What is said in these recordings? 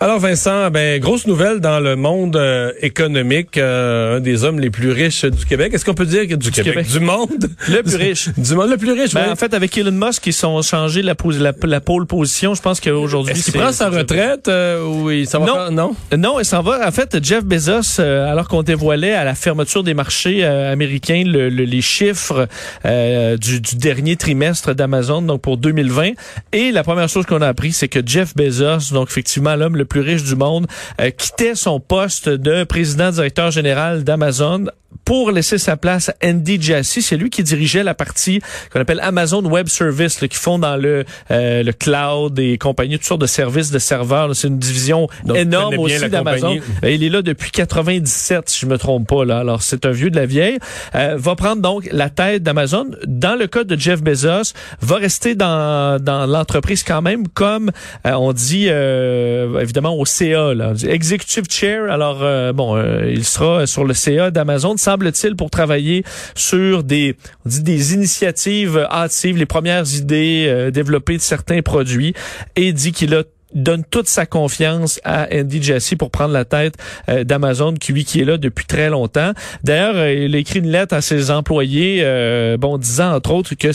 Alors Vincent, ben grosse nouvelle dans le monde euh, économique, euh, un des hommes les plus riches du Québec. Est-ce qu'on peut dire que du, Québec, Québec? du monde, Le plus riche. du monde le plus riche Ben, oui. En fait, avec Elon Musk, ils sont changés la, la, la pole position. Je pense qu'aujourd'hui... Est-ce qu'il prend sa retraite euh, ou il s'en va Non. faire- non? Non, il s'en va. En fait, Jeff Bezos, euh, alors qu'on dévoilait à la fermeture des marchés euh, américains le- le- les chiffres euh, du, du dernier trimestre d'Amazon, donc pour 2020, et la première chose qu'on a appris, c'est que Jeff Bezos, donc effectivement l'homme le plus riche du monde, euh, quittait son poste de président directeur général d'Amazon pour laisser sa place à Andy Jassy. C'est lui qui dirigeait la partie qu'on appelle Amazon Web Service, là, qui font dans le, euh, le cloud et compagnie, toutes sortes de services de serveurs. C'est une division Donc, énorme aussi d'Amazon. Euh, Il est là depuis 97, si je me trompe pas. Là. Alors, c'est un vieux de la vieille. Euh, va prendre donc la tête d'Amazon. Dans le cas de Jeff Bezos, va rester dans, dans l'entreprise quand même, comme euh, on dit euh, évidemment au CA, là. Executive Chair. Alors, euh, bon, euh, il sera sur le CA d'Amazon, semble-t-il, pour travailler sur des, on dit des initiatives hâtives, les premières idées, euh, développer de certains produits, et dit qu'il a donne toute sa confiance à Andy Jassy pour prendre la tête euh, d'Amazon, qui lui qui est là depuis très longtemps. D'ailleurs, euh, il a écrit une lettre à ses employés, bon, disant entre autres que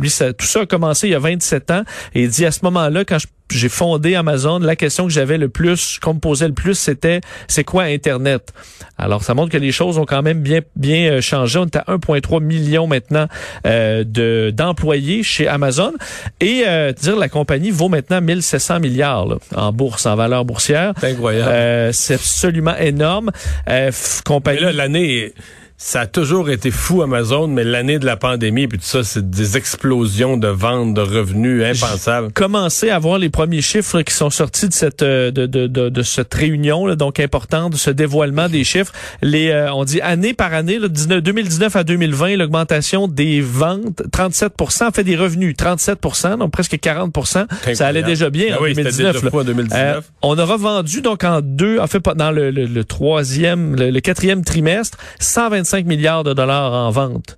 lui, tout ça a commencé il y a 27 ans, et il dit à ce moment-là, quand je j'ai fondé Amazon, la question que j'avais le plus, qu'on me posait le plus, c'était c'est quoi Internet? Alors, ça montre que les choses ont quand même bien bien euh, changé. On est à 1,3 million maintenant euh, de d'employés chez Amazon. Et euh, dire la compagnie vaut maintenant 1700 milliards là, en bourse, en valeur boursière. C'est incroyable. Euh, c'est absolument énorme. Euh, Mais compagnie. là, l'année, ça a toujours été fou Amazon, mais l'année de la pandémie puis tout ça, c'est des explosions de ventes, de revenus impensables. commencé à voir les premiers chiffres qui sont sortis de cette euh, de, de, de, de cette réunion là, donc importante, de ce dévoilement des chiffres. Les euh, on dit année par année, là, 19 2019 à 2020, l'augmentation des ventes, 37 en fait des revenus, 37% donc presque 40% Ça allait déjà bien Ah en oui, c'était 2019. déjà là. fou en 2019. Euh, on aura vendu donc en deux, en fait pas dans le, le, le troisième, le, le quatrième trimestre, 125 milliards de dollars en vente.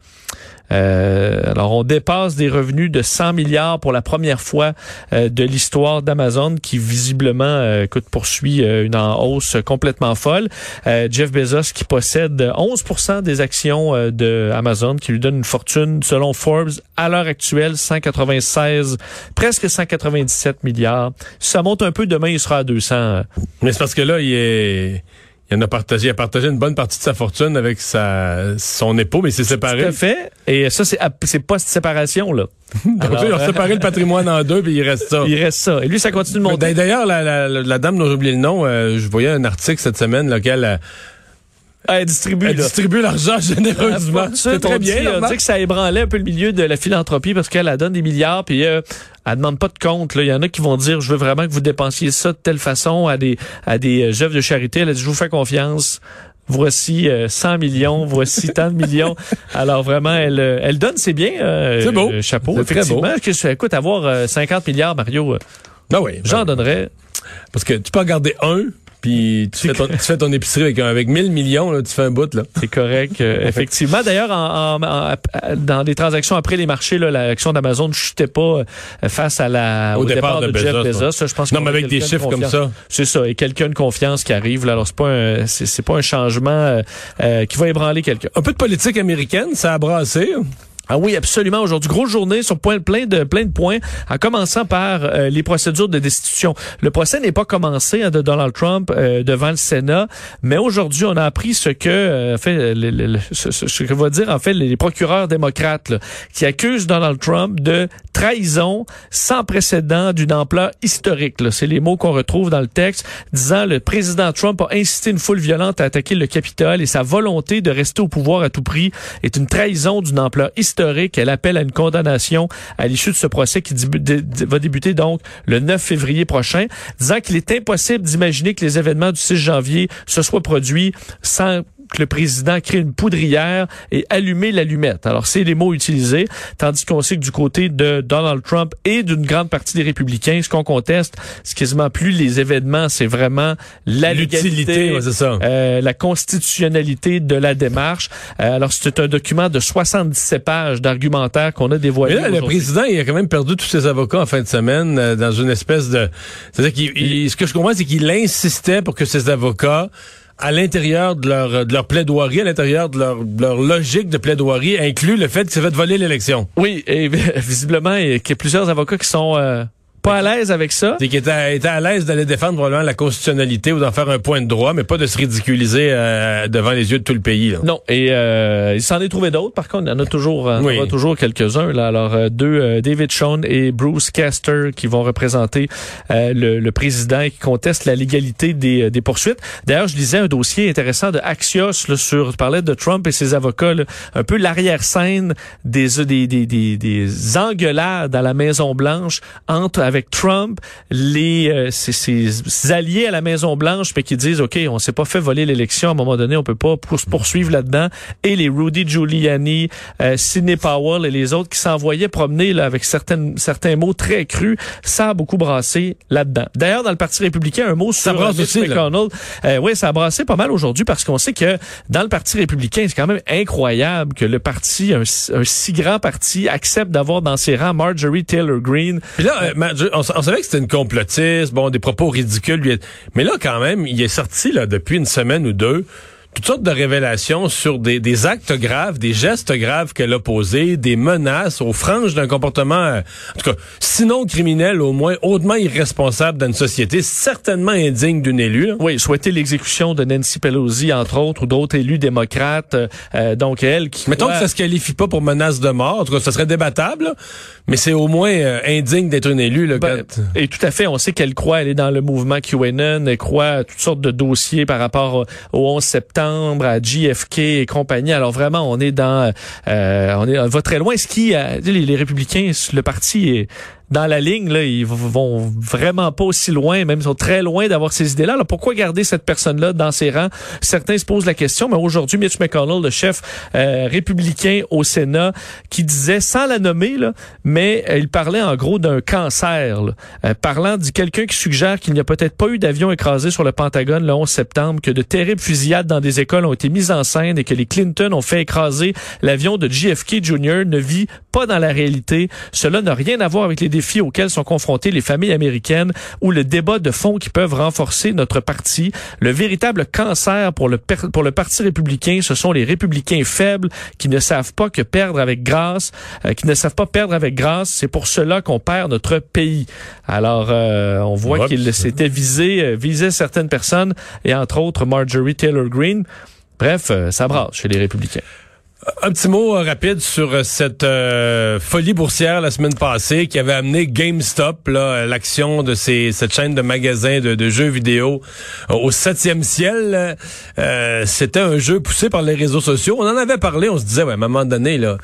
Euh, alors, on dépasse des revenus de 100 milliards pour la première fois euh, de l'histoire d'Amazon, qui visiblement euh, poursuit euh, une hausse complètement folle. Euh, Jeff Bezos, qui possède 11% des actions de Amazon, qui lui donne une fortune, selon Forbes, à l'heure actuelle, 196, presque 197 milliards. Si ça monte un peu, demain, il sera à 200. euh, Mais c'est parce que là, il est. Il en a partagé, il a partagé une bonne partie de sa fortune avec sa, son époux, mais il s'est Tout séparé. à fait. Et ça, c'est c'est post-séparation, là. Donc, Alors, il a séparé le patrimoine en deux, puis il reste ça. Il reste ça. Et lui, ça continue de Mais monter. D'ailleurs, la, la, la, la dame dont j'ai oublié le nom, euh, je voyais un article cette semaine, lequel elle, distribue, elle là. distribue l'argent généreusement. C'est très bien. dit, on dit que ça ébranlait un peu le milieu de la philanthropie parce qu'elle elle donne des milliards puis euh, elle demande pas de compte. là. Il y en a qui vont dire je veux vraiment que vous dépensiez ça de telle façon à des à des euh, œuvres de charité. Elle a dit je vous fais confiance. Voici euh, 100 millions, voici tant de millions. Alors vraiment, elle, euh, elle donne, c'est bien. euh, C'est beau. euh, chapeau, C'est très effectivement. beau. Que écoute, avoir euh, 50 milliards, Mario, euh, Ben oui. ben j'en oui. donnerais. Parce que tu peux en garder un, puis tu fais, ton, tu fais ton épicerie avec, avec 1000 millions, là, tu fais un bout. Là. C'est correct, euh, effectivement. D'ailleurs, en, en- en- dans des transactions après les marchés, l'action d'Amazon ne chutait pas euh, face à la, Au départ de Jeff Bezos, Bezos. ouais. Ça, Je pense Non, mais avec des de chiffres comme ça. C'est ça, et quelqu'un de confiance qui arrive. Là. Alors, c'est pas un, c'est, c'est pas un changement euh, euh, qui va ébranler quelqu'un. Un peu de politique américaine, ça a brassé. Ah oui, absolument. Aujourd'hui, grosse journée sur point, plein de plein de points, en commençant par euh, les procédures de destitution. Le procès n'est pas commencé hein, de Donald Trump euh, devant le Sénat, mais aujourd'hui, on a appris ce que euh, fait le, le, ce, ce, que va dire en fait les procureurs démocrates là, qui accusent Donald Trump de trahison sans précédent d'une ampleur historique. C'est les mots qu'on retrouve dans le texte, disant le président Trump a incité une foule violente à attaquer le Capitole et sa volonté de rester au pouvoir à tout prix est une trahison d'une ampleur historique Elle appelle à une condamnation à l'issue de ce procès qui va débuter donc le 9 février prochain, disant qu'il est impossible d'imaginer que les événements du 6 janvier se soient produits sans que le président crée une poudrière et allumer l'allumette. Alors, c'est les mots utilisés, tandis qu'on sait que du côté de Donald Trump et d'une grande partie des républicains, ce qu'on conteste, c'est quasiment plus les événements, c'est vraiment la légalité, euh, la constitutionnalité de la démarche. Euh, alors, c'est un document de 77 pages d'argumentaire qu'on a dévoilé. le président, il a quand même perdu tous ses avocats en fin de semaine euh, dans une espèce de... C'est-à-dire qu'il, ce que je comprends, c'est qu'il insistait pour que ses avocats à l'intérieur de leur, de leur plaidoirie, à l'intérieur de leur, leur, logique de plaidoirie, inclut le fait qu'il s'est fait voler l'élection. Oui, et visiblement, il y a plusieurs avocats qui sont... Euh pas à l'aise avec ça. C'est qu'il était, était, à l'aise d'aller défendre probablement la constitutionnalité ou d'en faire un point de droit, mais pas de se ridiculiser euh, devant les yeux de tout le pays. Là. Non, et euh, il s'en est trouvé d'autres. Par contre, il y en a toujours, oui. toujours quelques-uns. Là, alors euh, deux, euh, David Sean et Bruce Castor qui vont représenter le, le, président et qui contestent la légalité des, des poursuites. D'ailleurs, je lisais un dossier intéressant de Axios là, sur, je parlais de Trump et ses avocats, là, un peu l'arrière-scène des, des, des, des, des engueulades à la Maison Blanche entre avec avec Trump, les euh, ses, alliés à la Maison Blanche, mais qui disent ok, on s'est pas fait voler l'élection à un moment donné, on peut pas se poursuivre là-dedans, et les Rudy Giuliani, euh, Sidney Powell et les autres qui s'envoyaient promener là avec certaines certains mots très crus, ça a beaucoup brassé là-dedans. D'ailleurs, dans le Parti républicain, un mot sur ça brasse aussi, McConnell, euh, oui, ça a brassé pas mal aujourd'hui parce qu'on sait que dans le Parti républicain, c'est quand même incroyable que le parti, un, un si grand parti, accepte d'avoir dans ses rangs Marjorie Taylor Greene. Puis là, euh, on, savait que c'était une complotiste, bon, des propos ridicules. Mais là, quand même, il est sorti là depuis une semaine ou deux toutes sortes de révélations sur des, des actes graves, des gestes graves qu'elle a posés, des menaces aux franges d'un comportement, euh, en tout cas, sinon criminel, au moins hautement irresponsable dans une société, certainement indigne d'une élue. Oui, souhaiter l'exécution de Nancy Pelosi, entre autres, ou d'autres élus démocrates. Euh, euh, donc, elle qui... Mettons que ça se qualifie pas pour menace de mort, en tout cas, ça serait débattable, mais c'est au moins indigne d'être une élue. Là, ben, Et tout à fait, on sait qu'elle croit, elle est dans le mouvement QAnon, elle croit à toutes sortes de dossiers par rapport au 11 septembre à JFK et compagnie. Alors vraiment, on est dans, euh, on est, on va très loin. Ce qui, euh, les, les républicains, le parti est dans la ligne, là, ils vont vraiment pas aussi loin, même ils sont très loin d'avoir ces idées-là. Alors pourquoi garder cette personne-là dans ses rangs? Certains se posent la question, mais aujourd'hui, Mitch McConnell, le chef euh, républicain au Sénat, qui disait, sans la nommer, là, mais euh, il parlait en gros d'un cancer, euh, parlant de quelqu'un qui suggère qu'il n'y a peut-être pas eu d'avion écrasé sur le Pentagone le 11 septembre, que de terribles fusillades dans des écoles ont été mises en scène et que les Clinton ont fait écraser l'avion de JFK Jr. ne vit pas dans la réalité. Cela n'a rien à voir avec les défis auxquels sont confrontées les familles américaines ou le débat de fond qui peuvent renforcer notre parti. Le véritable cancer pour le, pour le Parti républicain, ce sont les républicains faibles qui ne savent pas que perdre avec grâce, euh, qui ne savent pas perdre avec grâce. C'est pour cela qu'on perd notre pays. Alors, euh, on voit qu'il s'était visé, euh, visait certaines personnes et entre autres Marjorie Taylor Greene. Bref, ça brasse chez les républicains. Un petit mot euh, rapide sur euh, cette euh, folie boursière la semaine passée qui avait amené GameStop, l'action de ces, cette chaîne de magasins de, de jeux vidéo au septième ciel. C'était un jeu poussé par les réseaux sociaux. On en avait parlé, on se disait, ouais, à un moment donné, là,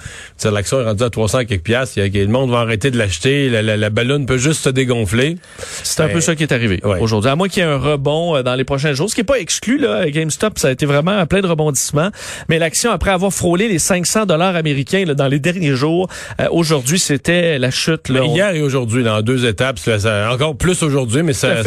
l'action est rendue à 300 quelques piastres, y a, le monde va arrêter de l'acheter, la, la, ballonne peut juste se dégonfler. C'est un peu ça qui est arrivé aujourd'hui. À moins qu'il y ait un rebond dans les prochains jours, ce qui n'est pas exclu, là, GameStop, ça a été vraiment plein de rebondissements. Mais l'action, après avoir frôlé les 500 dollars américains là, dans les derniers jours. Euh, aujourd'hui, c'était la chute. Là, hier et aujourd'hui, dans deux étapes, encore plus aujourd'hui, mais ça...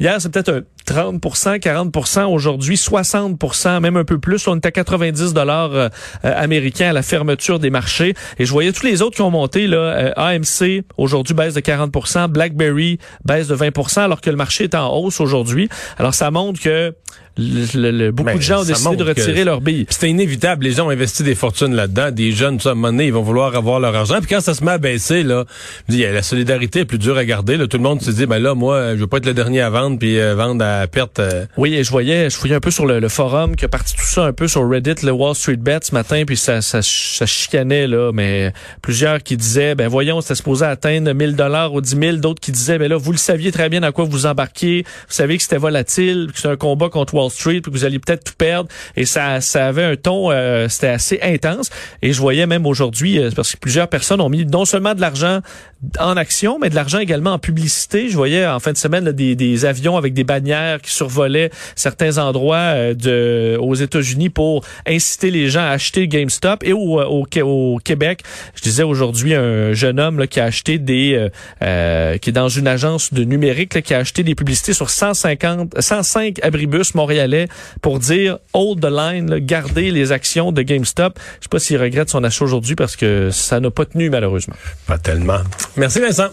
Hier, c'est peut-être un 30% 40% aujourd'hui, 60% même un peu plus. On est à 90 dollars euh, américains à la fermeture des marchés. Et je voyais tous les autres qui ont monté. Là, euh, AMC, aujourd'hui, baisse de 40% BlackBerry, baisse de 20% alors que le marché est en hausse aujourd'hui. Alors, ça montre que le, beaucoup de gens ont décidé de retirer leur billes. C'était inévitable. Les gens ont investi des fortunes là-dedans. Des jeunes, ça, à un moment donné, ils vont vouloir avoir leur argent. Puis quand ça se met à baisser, là, a la solidarité est plus dure à garder. Là. Tout le monde se dit, ben là, moi, je veux pas être le dernier à vendre puis euh, vendre à perte. Euh. Oui, et je voyais, je fouillais un peu sur le, forum qui a parti tout ça un peu sur Reddit, le Wall Street Bet ce matin, puis ça, ça, ça chicanait là, mais plusieurs qui disaient, ben voyons, c'était supposé atteindre 1000 dollars ou 10 000. D'autres qui disaient, ben là, vous le saviez très bien à quoi vous embarquiez. Vous savez que c'était volatile, que c'est un combat contre Wall Street, vous alliez peut-être tout perdre. Et ça, ça avait un ton, euh, c'était assez intense. Et je voyais même aujourd'hui, euh, parce que plusieurs personnes ont mis non seulement de l'argent en action, mais de l'argent également en publicité. Je voyais en fin de semaine des, des, avions avec des bannières qui survolaient certains endroits euh, de, aux États-Unis pour inciter les gens à acheter GameStop. Et au, au, au Québec, je disais aujourd'hui un jeune homme là, qui a acheté des, euh, qui est dans une agence de numérique là, qui a acheté des publicités sur 150, 105 abribus montréalais pour dire hold the line, garder les actions de GameStop. Je sais pas s'il regrette son achat aujourd'hui parce que ça n'a pas tenu malheureusement. Pas tellement. Merci Vincent.